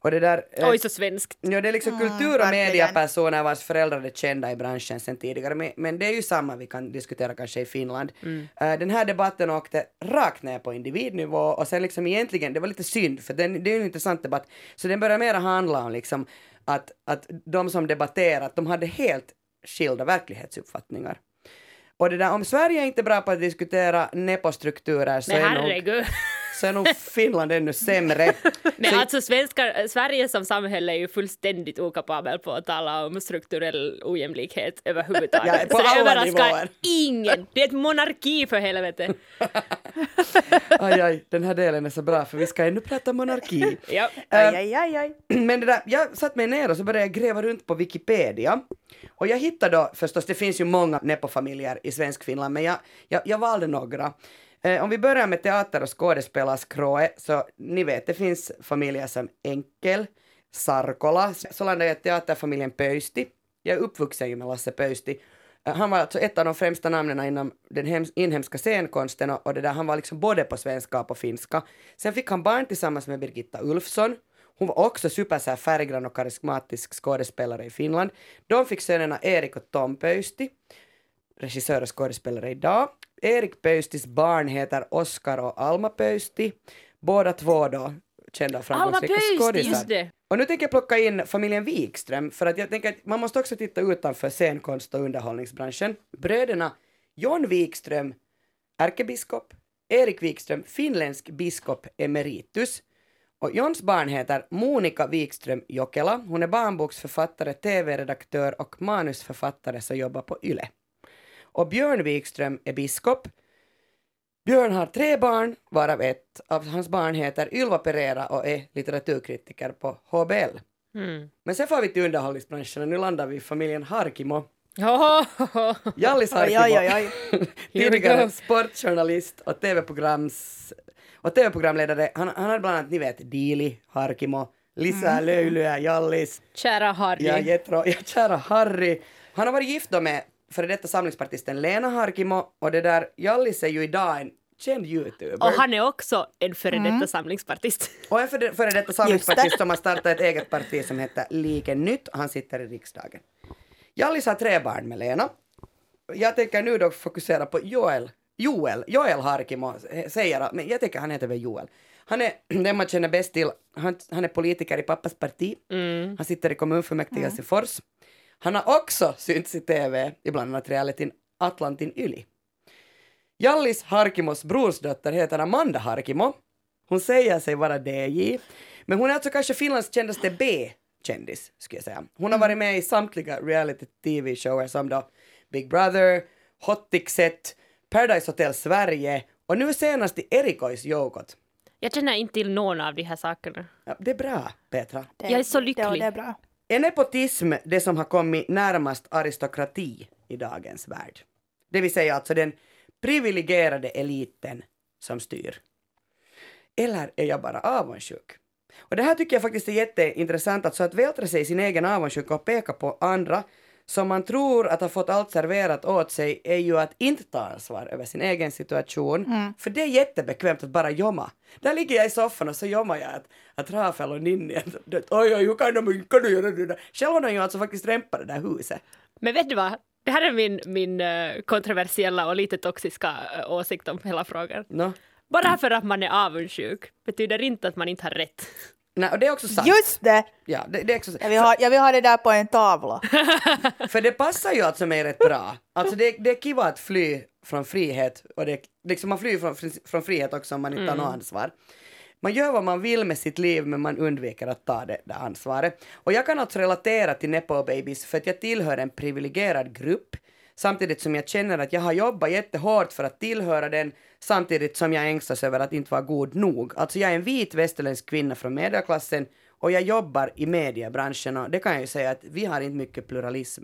Och det där... eh, Oj, så svenskt. Ja, det är liksom kultur och Mm, verkligen. mediepersoner vars föräldrar är kända i branschen sedan tidigare. Men, men det är ju samma vi kan diskutera kanske i Finland. Mm. Eh, den här debatten åkte rakt ner på individnivå och sen liksom egentligen, det var lite synd för den, det är ju en intressant debatt. Så den börjar mera handla om liksom att, att de som debatterat, de hade helt skilda verklighetsuppfattningar. Och det där, om Sverige är inte bra på att diskutera nepostrukturer så, Men är nog, herregud. Så är nog Finland ännu sämre. *laughs* Men Så- alltså svenskar, Sverige som samhälle är ju fullständigt okapabel på att tala om strukturell ojämlikhet överhuvudtaget. Ja, på Så det alla överraskar nivåer. ingen. Det är ett monarki för helvete. *laughs* Aj, aj, den här delen är så bra för vi ska ännu prata monarki. Ja. Aj, aj, aj, aj. Men det där, jag satt mig ner och så började jag gräva runt på Wikipedia. Och jag hittade då förstås, det finns ju många nepofamiljer i svensk Finland, men jag, jag, jag valde några. Eh, om vi börjar med teater och skådespelarskrået, så ni vet, det finns familjer som Enkel, Sarkola, så är i teaterfamiljen Pöysti. Jag är uppvuxen ju med Lasse Pöysti. Eh, han var alltså ett av de främsta namnen inom den inhemska scenkonsten och, och det där, han var liksom både på svenska och på finska. Sen fick han barn tillsammans med Birgitta Ulfsson. Hon var också super så här färggrann och karismatisk skådespelare i Finland. De fick sönerna Erik och Tom Pöysti, regissör och skådespelare idag. Erik Pöystis barn heter Oskar och Alma Pöysti. Båda två då kända och framgångsrika skådisar. Och nu tänker jag plocka in familjen Wikström för att jag tänker att man måste också titta utanför scenkonst och underhållningsbranschen. Bröderna John Wikström, ärkebiskop, Erik Wikström, finländsk biskop emeritus. Och Johns barn heter Monika Wikström Jokela. Hon är barnboksförfattare, tv-redaktör och manusförfattare som jobbar på YLE. Och Björn Wikström är biskop. Björn har tre barn, varav ett av hans barn heter Ylva Pereira och är litteraturkritiker på HBL. Mm. Men sen får vi till underhållningsbranschen och nu landar vi i familjen Harkimo. Jallis Harkimo, oj, oj, *laughs* oj. Tidigare sportjournalist och tv-programs och tv-programledare. Han, han hade bland annat, ni vet, Dili, Harkimo, Lisa Mm. Löjlyä, Jallis, Kära Harry. ja, Jetro, ja, kära Harry. Han har varit gift då med före detta samlingspartisten Lena Harkimo och det där, Jallis är ju idag en känd youtuber. Och han är också en före Mm. detta samlingspartist. Och en före före detta samlingspartist som har startat ett eget parti som heter Liken Nytt och han sitter i riksdagen. Jallis har tre barn med Lena. Jag tänker nu då fokusera på Joel, Joel, Joel Harkimo säger att, men jag tänker han heter väl Joel. Han är *clears throat* den man känner bäst till, han, han är politiker i pappas parti. Mm. Han sitter i kommunfullmäktige i Helsingfors. Han har också synts i TV i bland annat realityn Atlantin Yli. Jallis Harkimos brorsdotter heter Amanda Harkimo. Hon säger sig vara DJ, men hon är alltså kanske Finlands kändaste B-kändis, skulle jag säga. Hon har varit med i samtliga reality-tv-shower som då Big Brother, Hotixet, Paradise Hotel Sverige och nu senast i Erikois Joukot. Jag känner inte till någon av de här sakerna. Ja, det är bra, Petra. Det- Jag är så lycklig. Det, det är bra. Är nepotism det som har kommit närmast aristokrati i dagens värld? Det vill säga alltså den privilegierade eliten som styr. Eller är jag bara avundsjuk? Och det här tycker jag faktiskt är jätteintressant, alltså att vältra sig i sin egen avundsjuka och peka på andra som man tror att har fått allt serverat åt sig är ju att inte ta ansvar över sin egen situation. För det är jättebekvämt att bara jomma. Där ligger jag i soffan och så jommar jag att, att Rafael och Ninni, att, oj oj, hur kan de, kan du göra det där? Själv har de ju alltså faktiskt rempat det där huset. Men vet du vad? Det här är min, min eh, kontroversiella och lite toxiska eh, åsikt om hela frågan. No. Bara för att man är avundsjuk betyder inte att man inte har rätt. Nej, och det är också sant. Just det! Ja, det, det är också sant. Jag vill, ha, jag vill ha det där på en tavla. *laughs* För det passar ju alltså mig rätt bra. Alltså det, det är kiva att fly från frihet och det, liksom man flyr från, från frihet också om man inte tar något ansvar. Man gör vad man vill med sitt liv men man undviker att ta det där ansvaret. Och jag kan alltså relatera till Nepo Babies för att jag tillhör en privilegierad grupp samtidigt som jag känner att jag har jobbat jättehårt för att tillhöra den samtidigt som jag ängslas över att inte vara god nog. Alltså jag är en vit västerländsk kvinna från medelklassen och jag jobbar i mediebranschen och det kan jag ju säga att vi har inte mycket pluralism.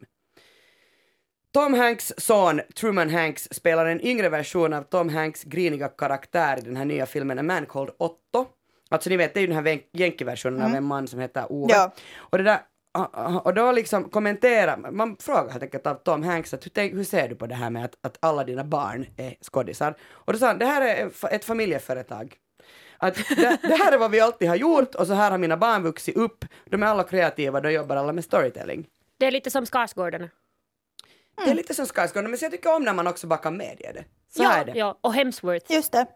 Tom Hanks son Truman Hanks spelar en yngre version av Tom Hanks griniga karaktär i den här nya filmen A Man Called Otto. Alltså ni vet, det är ju den här jänkiversionen av en man som heter Ove. Ja. Och det där och då liksom kommentera, man frågar helt enkelt av Tom Hanks att hur, hur ser du på det här med att, att alla dina barn är skådisar? Och då sa han, det här är ett familjeföretag. Att det, det här är vad vi alltid har gjort och så här har mina barn vuxit upp, de är alla kreativa, de jobbar alla med storytelling. Det är lite som Skarsgårdarna. Det är lite som Skarsgården, men jag tycker om när man också bara kan medge det. Så här är det. ja, och Hemsworth. Just det.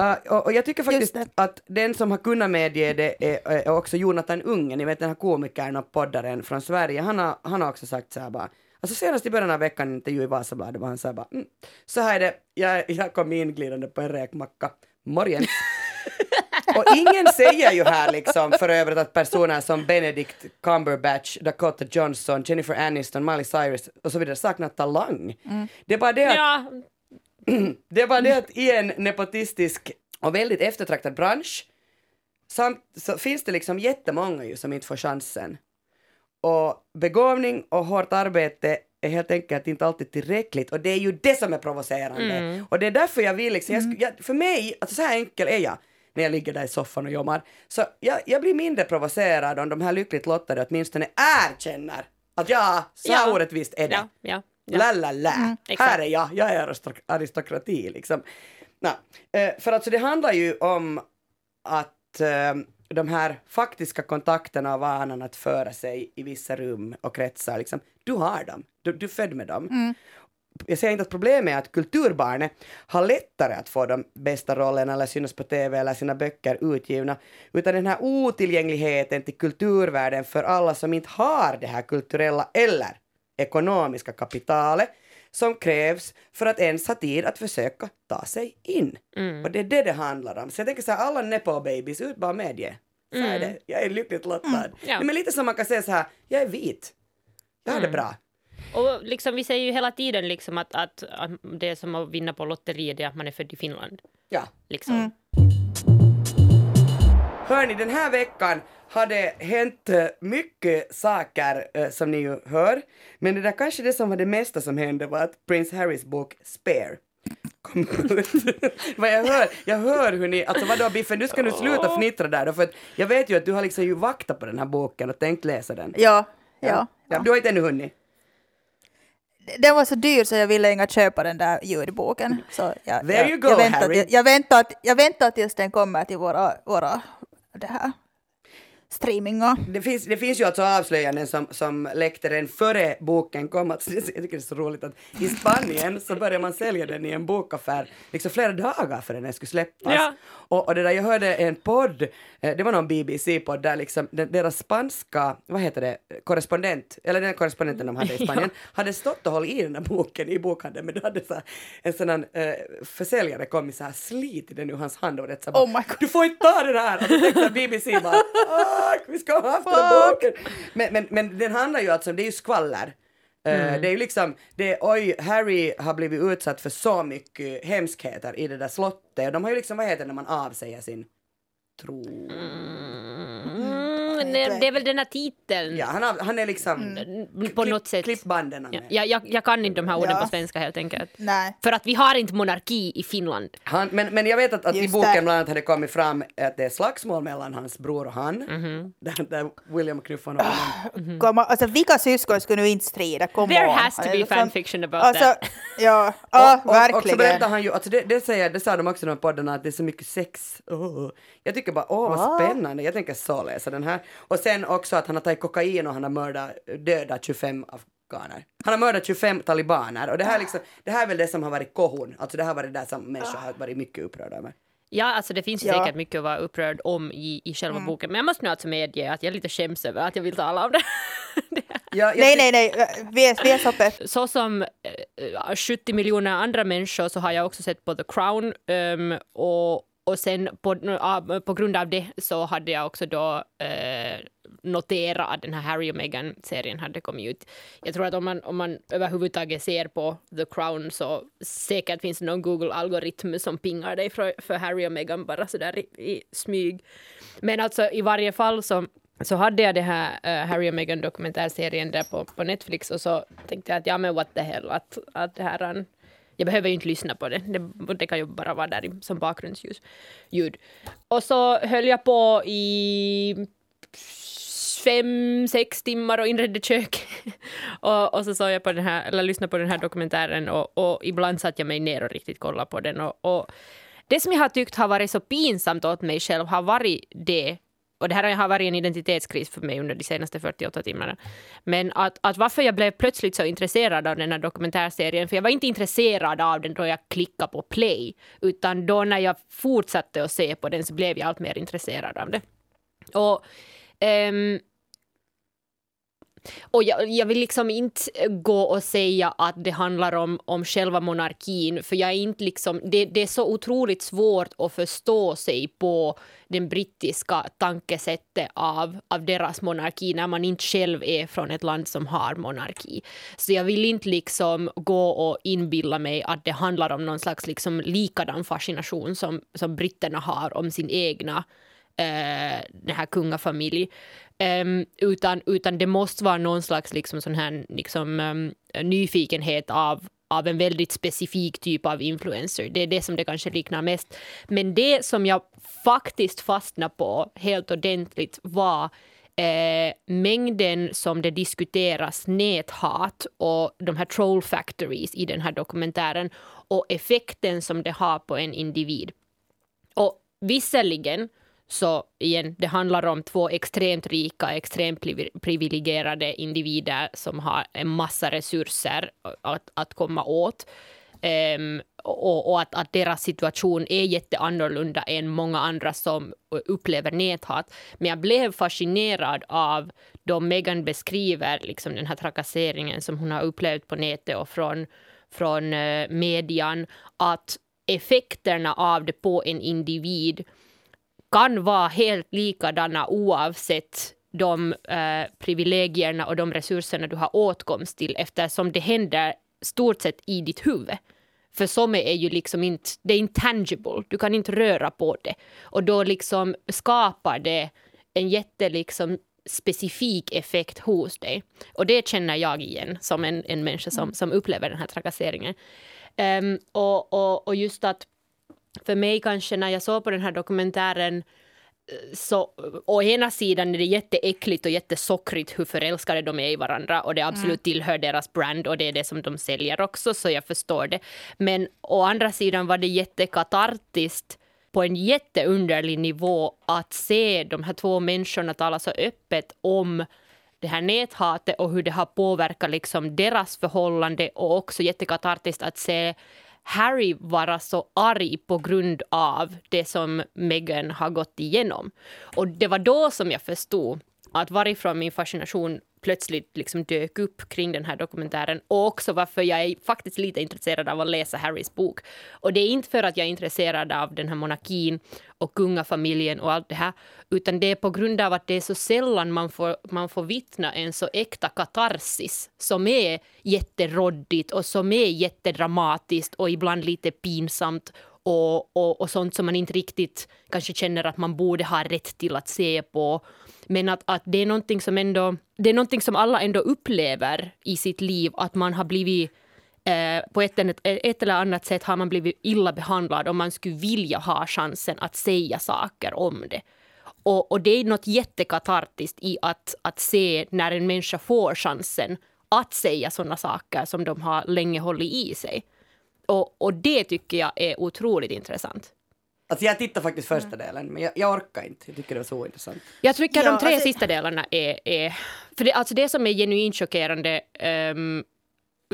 Uh, och, och jag tycker faktiskt Just att den som har kunnat medge det är, är också Jonathan Unge, ni vet den här komikern och poddaren från Sverige. Han har, han har också sagt så här bara, alltså senast i början av veckan i en intervju i Vasabladet var han så här bara, mm, så här är det, jag, jag kom inglidande på en räkmacka, morgens. *laughs* och ingen säger ju här liksom för övrigt att personer som Benedict Cumberbatch, Dakota Johnson, Jennifer Aniston, Miley Cyrus och så vidare saknar talang. Det är bara det att Ja, det är bara det att i en nepotistisk och väldigt eftertraktad bransch samt, så finns det liksom jättemånga ju som inte får chansen. Och begåvning och hårt arbete är helt enkelt inte alltid tillräckligt och det är ju det som är provocerande. Och det är därför jag vill liksom, jag, sk- jag, för mig, alltså så här enkel är jag när jag ligger där i soffan och jommar. Så jag, jag blir mindre provocerad om de här lyckligt lottade åtminstone erkänner att ja, så Ja. orättvist är det. ja, ja. Ja. La la la, här är jag, jag är aristok- aristokrati liksom. Nå, eh, för alltså det handlar ju om att eh, de här faktiska kontakterna och vanan att föra sig i vissa rum och kretsar, liksom, du har dem, du, du är född med dem. Jag säger inte att problemet är att kulturbarnet har lättare att få de bästa rollerna eller synas på TV eller sina böcker utgivna, utan den här otillgängligheten till kulturvärlden för alla som inte har det här kulturella eller ekonomiska kapitalet som krävs för att ens ha tid att försöka ta sig in. Och det är det det handlar om. Så jag tänker så här, alla nepo-babies, ut bara med det. Så är det. Jag är lyckligt lottad. Ja. Men lite som man kan säga så här, jag är vit. Jag har det bra. Och liksom, vi säger ju hela tiden liksom att, att, att det är som att vinna på lotteriet, är att man är född i Finland. Ja. Liksom. Hörni, den här veckan har det hänt eh, mycket saker eh, som ni ju hör. Men det där kanske det som var det mesta som hände var att Prince Harrys bok Spare kom ut. *laughs* Vad jag hör, jag hör hur ni, alltså vadå Biffen, du ska nu sluta fnittra där då för att jag vet ju att du har liksom ju vaktat på den här boken och tänkt läsa den. Ja, ja. ja. Du har inte ännu hunnit. Den var så dyr så jag ville inte köpa den där ljudboken. Så jag, There jag, you go, jag, väntar, Harry. till- jag, väntar, jag väntar tills den kommer till våra, våra det här, streamingar. Det finns, det finns ju alltså avslöjanden som, som läckte den före boken kom. Alltså, det- jag tycker det är så roligt att i Spanien så började man sälja den i en bokaffär liksom flera dagar före den skulle släppas. Ja. Och, och det där, jag hörde en podd, eh, det var någon BBC-podd där liksom den, deras spanska, vad heter det, korrespondent, eller den korrespondenten de hade i *laughs* Spanien, hade stått och hållit i den där boken i bokhandeln men då hade så här, en sån här eh, försäljare kommit så här slitit den ur hans hand och det så här, Oh my God. du får inte ta det här! Och då tänkte BBC bara, *laughs* fuck, vi ska ha boken! Men, men, men den handlar ju alltså, det är ju skvaller. Eh, det är ju liksom, det är, oj, Harry har blivit utsatt för så mycket hemskheter i det där slottet. De har ju liksom, vad heter det när man avsäger sin tro? Mm, det, det är väl den här titeln Ja, han, har, han är liksom... Mm, på något sätt. Klippbanden Ja, jag, jag, jag kan inte de här orden Ja. på svenska helt enkelt. Nej. För att vi har inte monarki i Finland. Han, men, men jag vet att, att i boken bland annat hade kommit fram att det är slagsmål mellan hans bror och han. Där, där William knuffar honom. Mm. Komma, alltså vilka syskon skulle nu inte strida? Come There on. has to be Alltså, fanfiction about alltså, that. Ja, ja *laughs* och, och, och så verkligen. berättar han ju, alltså det, det, säger, det sa de också i den här podden att det är så mycket sex. Åh. Jag tycker bara, åh vad Va? spännande, jag tänker så läsa den här. Och sen också att han har tagit kokain och han har mördat, dödat 25 afghaner. Han har mördat 25 talibaner och det här, liksom, det här är väl det som har varit kohon, alltså det här var det där som människor har varit mycket upprörda över. Ja, alltså det finns ju Ja. säkert mycket att vara upprörd om i, i själva boken. Men jag måste nu alltså medge att jag är lite skäms över att jag vill tala om det. *laughs* Ja, Nej, nej, nej. Vi är, vi är så pepp. så som eh, 70 miljoner andra människor så har jag också sett på The Crown ehm, och, och sen på, på grund av det så hade jag också då eh, noterat att den här Harry och Meghan-serien hade kommit ut. Jag tror att om man, om man överhuvudtaget ser på The Crown så säkert finns det någon Google-algoritm som pingar dig för, för Harry och Meghan bara sådär i, i smyg. Men alltså i varje fall så så hade jag det här uh, Harry och Meghan dokumentärserien där på, på Netflix och så tänkte jag att ja men what the hell att, att det här jag behöver ju inte lyssna på det. det, det kan ju bara vara där som bakgrundsljud. Ljud. Och så höll jag på i fem, sex timmar och inredde kök. *laughs* och, och så såg jag på den här, eller lyssnade på den här dokumentären och, och ibland satt jag mig ner och riktigt kollade på den. Och, och det som jag har tyckt har varit så pinsamt åt mig själv har varit det och det här har varit en identitetskris för mig under de senaste 48 timmarna. Men att, att varför jag blev plötsligt så intresserad av den här dokumentärserien, för jag var inte intresserad av den då jag klickade på play, utan då när jag fortsatte att se på den så blev jag allt mer intresserad av det. Och um, och jag, jag vill liksom inte gå och säga att det handlar om, om själva monarkin, för jag är inte liksom, det, det är så otroligt svårt att förstå sig på den brittiska tankesättet av, av deras monarki när man inte själv är från ett land som har monarki. Så jag vill inte liksom gå och inbilla mig att det handlar om någon slags liksom likadan fascination som, som britterna har om sin egna eh, den här kungafamilj. Um, utan, utan det måste vara någon slags liksom sån här liksom, um, nyfikenhet av, av en väldigt specifik typ av influencer. Det är det som det kanske liknar mest. Men det som jag faktiskt fastnade på helt ordentligt var eh, mängden som det diskuteras näthat och de här troll factories i den här dokumentären och effekten som det har på en individ. Och visserligen så igen, det handlar om två extremt rika, extremt privilegierade individer som har en massa resurser att, att komma åt. Um, och, och att, att deras situation är jätteannorlunda än många andra som upplever näthat. Men jag blev fascinerad av då Megan beskriver liksom den här trakasseringen som hon har upplevt på nätet och från, från uh, median att effekterna av det på en individ kan vara helt likadana oavsett de eh, privilegierna och de resurserna du har åtkomst till eftersom det händer stort sett i ditt huvud. För som är ju liksom inte, det är intangible, du kan inte röra på det. Och då liksom skapar det en jätte liksom specifik effekt hos dig. Och det känner jag igen som en, en människa som, som upplever den här trakasseringen. Um, och, och, och just att för mig kanske när jag såg på den här dokumentären så å ena sidan är det jätteäckligt och jättesockrigt hur förälskade de är i varandra och det absolut mm. tillhör deras brand och det är det som de säljer också så jag förstår det. Men å andra sidan var det jättekatartiskt på en jätteunderlig nivå att se de här två människorna tala så öppet om det här näthatet och hur det har påverkat liksom deras förhållande och också jättekatartiskt att se Harry vara så arg på grund av det som Meghan har gått igenom. Och det var då som jag förstod att varifrån min fascination plötsligt liksom dök upp kring den här dokumentären och också varför jag är faktiskt lite intresserad av att läsa Harrys bok. Och det är inte för att jag är intresserad av den här monarkin och kungafamiljen och allt det här, utan det är på grund av att det är så sällan man får, man får vittna en så äkta katarsis som är jätteroddigt och som är jättedramatiskt och ibland lite pinsamt och, och, och sånt som man inte riktigt kanske känner att man borde ha rätt till att se på. Men att, att det är någonting som ändå, det är någonting som alla ändå upplever i sitt liv, att man har blivit eh, på ett, ett eller annat sätt har man blivit illa behandlad och man skulle vilja ha chansen att säga saker om det. Och, och det är något jättekatartiskt i att, att se när en människa får chansen att säga sådana saker som de har länge hållit i sig. Och, och det tycker jag är otroligt intressant. Alltså jag tittade faktiskt första delen, men jag, jag orkar inte. Jag tycker det var så intressant. Jag tycker ja, de tre alltså... sista delarna är... är för det, alltså det som är genuint chockerande um,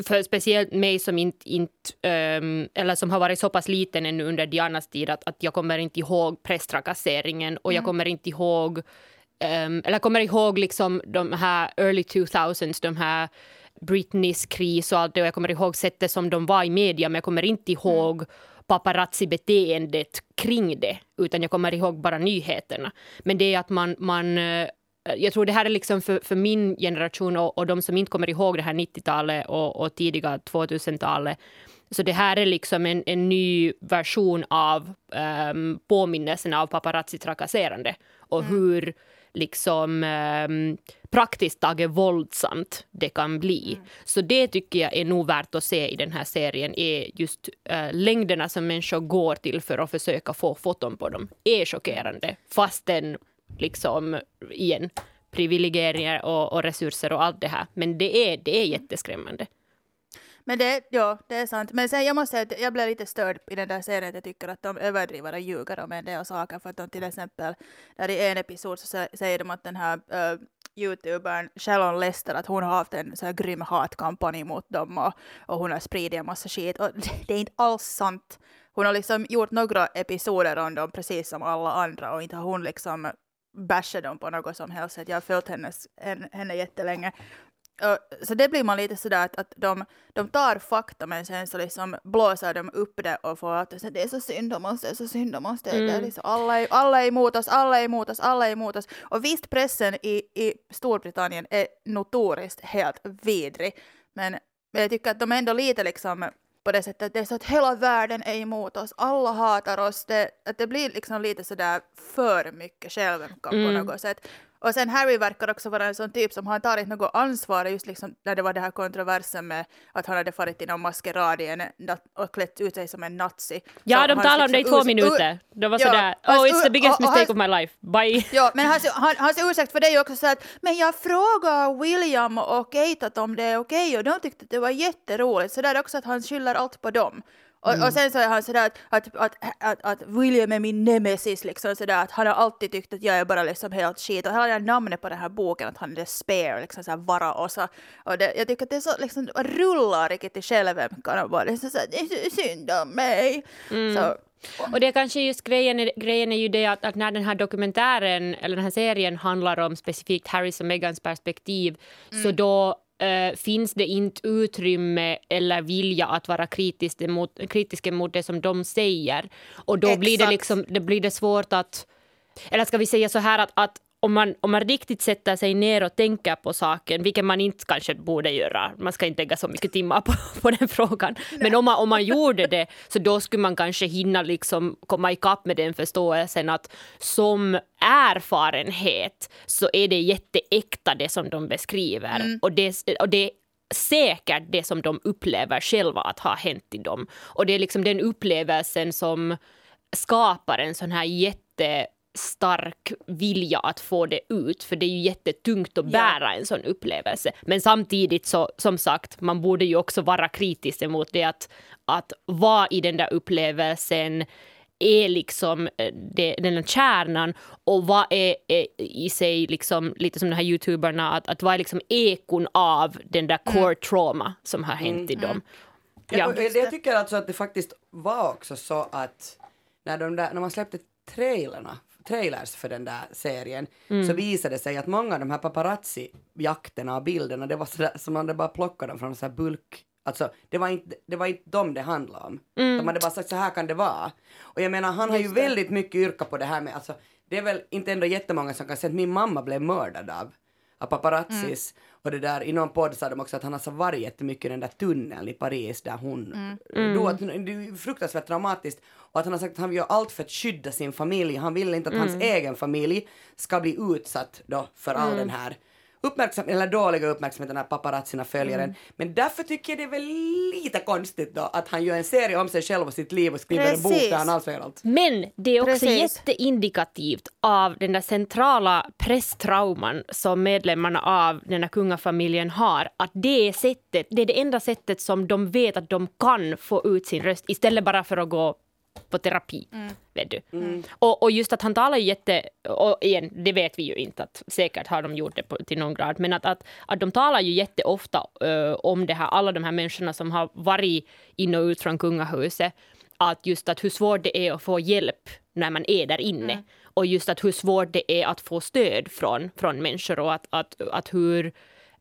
för speciellt mig som inte, inte um, eller som har varit så pass liten ännu under Dianas tid att, att jag kommer inte ihåg presstrakasseringen och mm. jag kommer inte ihåg um, eller kommer ihåg liksom de här early 2000s, de här Britneys kris och allt det och jag kommer ihåg sättet som de var i media men jag kommer inte ihåg mm paparazzi-beteendet kring det, utan jag kommer ihåg bara nyheterna. Men det är att man, man eh, jag tror det här är liksom för, för min generation och, och de som inte kommer ihåg det här 90-talet och, och tidiga 2000-talet. Så det här är liksom en, en ny version av um, påminnelsen av paparazzi-trakasserande och mm. hur liksom um, praktiskt taget våldsamt det kan bli. Mm. Så det tycker jag är nog värt att se i den här serien, är just uh, längderna som människor går till för att försöka få foton på dem, är chockerande. Fastän, liksom, igen, privilegier och, och, resurser och allt det här. Men det är, det är jätteskrämmande. Men det, ja, det är sant. Men sen jag måste säga att jag blev lite störd i den där serien. Jag tycker att de överdriver och ljuger om en del saker. För att de till exempel, där i en episod så säger de att den här uh, youtubern Shalon Lester att hon har haft en så här grym hatkampanj mot dem och, och hon har spridit en massa skit. Och det är inte alls sant. Hon har liksom gjort några episoder om dem precis som alla andra och inte har hon liksom bashat dem på något som helst. Jag har följt hennes, henne jättelänge så det blir man lite sådär att, att de, de tar fakta men sen så liksom blåser de upp det och får att det är så synd om oss, det är så synd om oss, det, mm. det är mm. liksom, alla, är, alla är emot oss, alla är emot oss, alla är emot oss. Och visst pressen i, i Storbritannien är notoriskt helt vidrig men, men jag tycker att de är ändå lite liksom på det sättet att det är så att hela världen är emot oss, alla hatar oss, det, att det blir liksom lite sådär för mycket självömkan mm. på något sätt. Och sen Harry verkar också vara en sån typ som har tagit något ansvar just liksom när det var det här kontroversen med att han hade farit i någon maskerad och klätt ut sig som en nazi. Ja, de talade om det i två minuter. De var ja, sådär, oh it's the biggest mistake hans, of my life, bye. Ja, men hans, hans, hans ursäkt för det är ju också så att men jag frågade William och Kate om det är okej okay, och de tyckte att det var jätteroligt. Så det är också att han skyller allt på dem. Och, mm. och sen så är han sådär att, att, att, att, att William är min nemesis, liksom sådär att han har alltid tyckt att jag är bara liksom helt skit. Och hela namnet på den här boken, att han är spare, liksom såhär vara och så. Och det, jag tycker att det är så liksom, rullar riktigt i självömkan och bara liksom såhär, det är så synd om mig. Mm. Så, och det är kanske just grejen, grejen är ju det att, att, när den här dokumentären eller den här serien handlar om specifikt Harrys och Megans perspektiv mm. så då eh, finns det inte utrymme eller vilja att vara kritisk mot, kritiska mot det som de säger. Och då blir det, liksom, det blir det svårt att... Eller ska vi säga så här att, att om man, om man riktigt sätter sig ner och tänker på saken, vilket man inte kanske borde göra, man ska inte lägga så mycket timmar på, *laughs* på den frågan, men om man, om man gjorde det så då skulle man kanske hinna liksom komma ikapp med den förståelsen att som erfarenhet så är det jätteäkta det som de beskriver och, det, och det säkert det som de upplever själva att ha hänt i dem. Och det är liksom den upplevelsen som skapar en sån här jättestark vilja att få det ut, för det är ju jättetungt att bära en sån upplevelse. Men samtidigt så, som sagt, man borde ju också vara kritisk emot det att, att vara i den där upplevelsen är liksom eh, det, den här kärnan och vad är, är i sig liksom lite som de här youtuberna att, att vad är liksom ekon av den där core trauma som har hänt i dem. Ja. Ja. och Jag tycker alltså att det faktiskt var också så att när, de där, när man släppte trailerna, trailers för den där serien så visade det sig att många av de här paparazzi-jakterna och bilderna det var sådär som man hade bara plockat dem från så här bulk Alltså det var inte, det var inte dem det handlade om. De hade bara sagt så här kan det vara. Och jag menar han har ju väldigt mycket yrka på det här med, alltså det är väl inte ändå jättemånga som kan säga att min mamma blev mördad av av paparazzis. Och det där, i någon podd sa de också att han har varit jättemycket i den där tunneln i Paris där hon dog. Att, det är fruktansvärt traumatiskt. Och att han har sagt att han gör allt för att skydda sin familj. Han vill inte att hans egen familj ska bli utsatt då för all den här uppmärksam eller dåliga uppmärksamheten när paparazzierna följer en. Men därför tycker jag det är väl lite konstigt då att han gör en serie om sig själv och sitt liv och skriver en bok Precis. där han avslöjar allt. Men det är också Precis. jätteindikativt av den där centrala presstrauman som medlemmarna av den här kungafamiljen har. Att det är, sättet, det är det enda sättet som de vet att de kan få ut sin röst istället bara för att gå på terapi. Vet du? Och, och just att han talar ju jätte... Och igen, det vet vi ju inte, att säkert har de gjort det på, till någon grad, men att, att, att de talar ju jätteofta uh, om det här, alla de här människorna som har varit in och ut från kungahuset, att just att hur svårt det är att få hjälp när man är där inne. Och just att hur svårt det är att få stöd från, från människor och att, att, att hur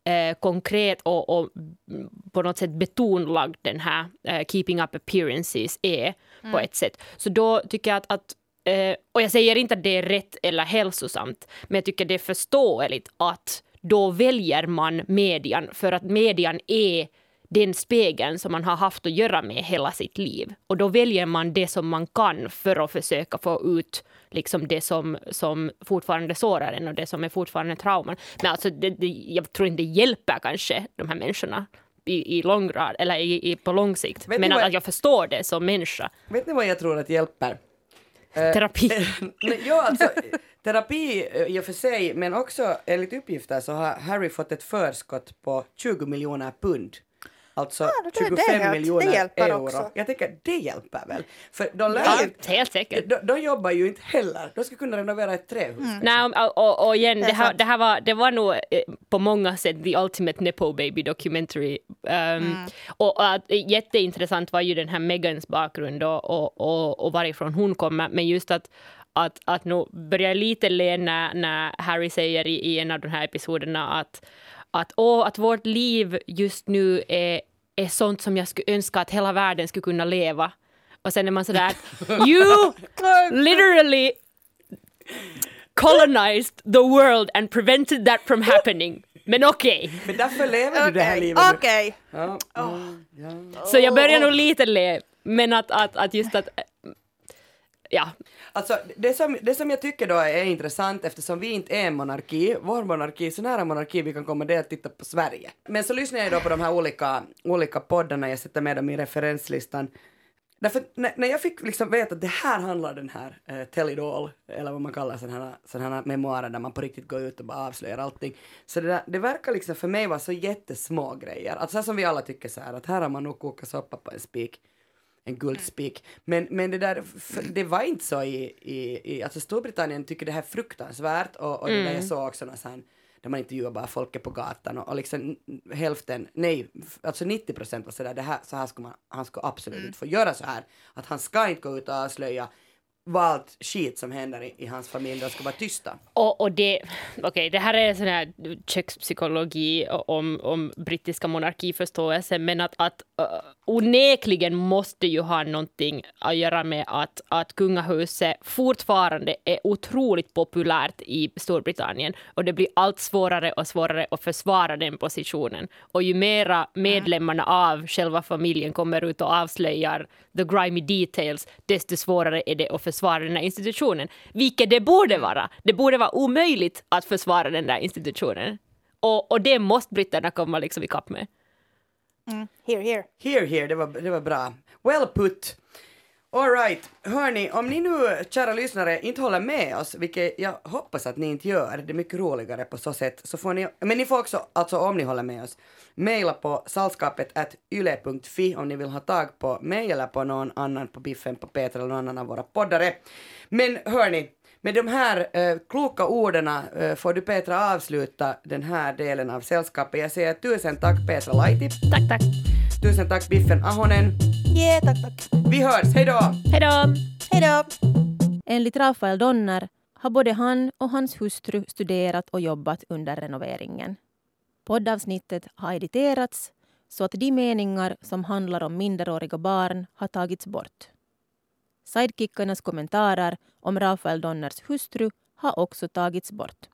eh, konkret och, och mm, på något sätt betonlagd den här eh, keeping up appearances är på ett sätt. Så då tycker jag att, att eh, och jag säger inte att det är rätt eller hälsosamt, men jag tycker det är förståeligt att då väljer man median för att median är den spegeln som man har haft att göra med hela sitt liv. Och då väljer man det som man kan för att försöka få ut liksom det som, som fortfarande sårar en och det som är fortfarande trauman. Men alltså, det, det, jag tror inte det hjälper kanske de här människorna i, i lång grad, eller i, i, på lång sikt. Vet Men att, jag- att jag förstår det som människa. Vet ni vad jag tror att hjälper? Eh, Terapi. Nej, ja, alltså, terapi eh, i och för sig, men också enligt uppgifter så har Harry fått ett förskott på 20 miljoner pund. Alltså det- det 25 helt- det miljoner euro. också. Jag tänker det hjälper väl? För de, lär Ja, helt säkert. de, de jobbar ju inte heller. De ska kunna renovera ett trähus. Nej, och, och, och igen, Det är det, här, det, här var, det var nog eh, på många sätt the ultimate nepo baby documentary. Um, Och, och att, eh, jätteintressant var ju den här Megans bakgrund och, och, och, och varifrån hon kommer, men just att att, att nu börjar lite le när, när Harry säger i, i en av de här episoderna att, att, åh, att vårt liv just nu är, är sånt som jag skulle önska att hela världen skulle kunna leva. Och sen är man sådär, *laughs* you literally colonized the world and prevented that from happening. Men okej, Men därför lever du det här Okej, livet okej. Ja, mm, ja. så jag börjar nog lite le, men att, att, att just att, ja, Alltså, det som, det som jag tycker då är intressant eftersom vi inte är en monarki, vår monarki, så nära monarki vi kan komma det är att titta på Sverige. Men så lyssnar jag då på de här olika, olika poddarna, jag sätter med dem i referenslistan. Därför när, när jag fick liksom veta att det här handlar den här eh, Telidol, eller vad man kallar sådana här, sån här memoarer där man på riktigt går ut och bara avslöjar allting. Så det, där, det verkar liksom för mig vara så jättesmå grejer. Alltså som vi alla tycker så här att här har man nog kokat soppa på en spik en guldspik. Men, men det där, det var inte så i, i, i alltså Storbritannien tycker det här är fruktansvärt och, och det där jag såg också någon sån där man intervjuar bara folket på gatan och, och liksom hälften, nej, alltså 90 procent var sådär, det här, så här ska man, han ska absolut inte få göra så här. Att han ska inte gå ut och avslöja vad allt skit som händer i, i hans familj, de ska vara tysta. Och, och det, okej, det här är sån här kökspsykologi om, om brittiska monarkiförståelse, men att, att onekligen måste ju ha någonting att göra med att, att kungahuset fortfarande är otroligt populärt i Storbritannien och det blir allt svårare och svårare att försvara den positionen. Och ju mera medlemmarna av själva familjen kommer ut och avslöjar the grimy details, desto svårare är det att försvara den här institutionen. Vilket det borde vara. Det borde vara omöjligt att försvara den där institutionen. Och, och det måste britterna komma liksom ikapp med. Mm. Here, here. Here, here, det var, det var bra. Well put. Alright, hörni, om ni nu, kära lyssnare, inte håller med oss, vilket jag hoppas att ni inte gör, det är mycket roligare på så sätt, så får ni, men ni får också, alltså om ni håller med oss, mejla på salskapet yle.fi om ni vill ha tag på mig eller på någon annan på Biffen på Peter eller någon annan av våra poddare. Men hörni, med de här eh, kloka orden eh, får du Petra avsluta den här delen av sällskapet. Jag säger tusen tack Petra Laiti. Tack, tack. Tusen tack Biffen Ahonen. Yeah, tack, tack. Vi hörs, hej då! Hej då! Hej då! Enligt Rafael Donner har både han och hans hustru studerat och jobbat under renoveringen. Poddavsnittet har editerats så att de meningar som handlar om minderåriga barn har tagits bort. Sidekickarnas kommentarer om Rafael Donners hustru har också tagits bort.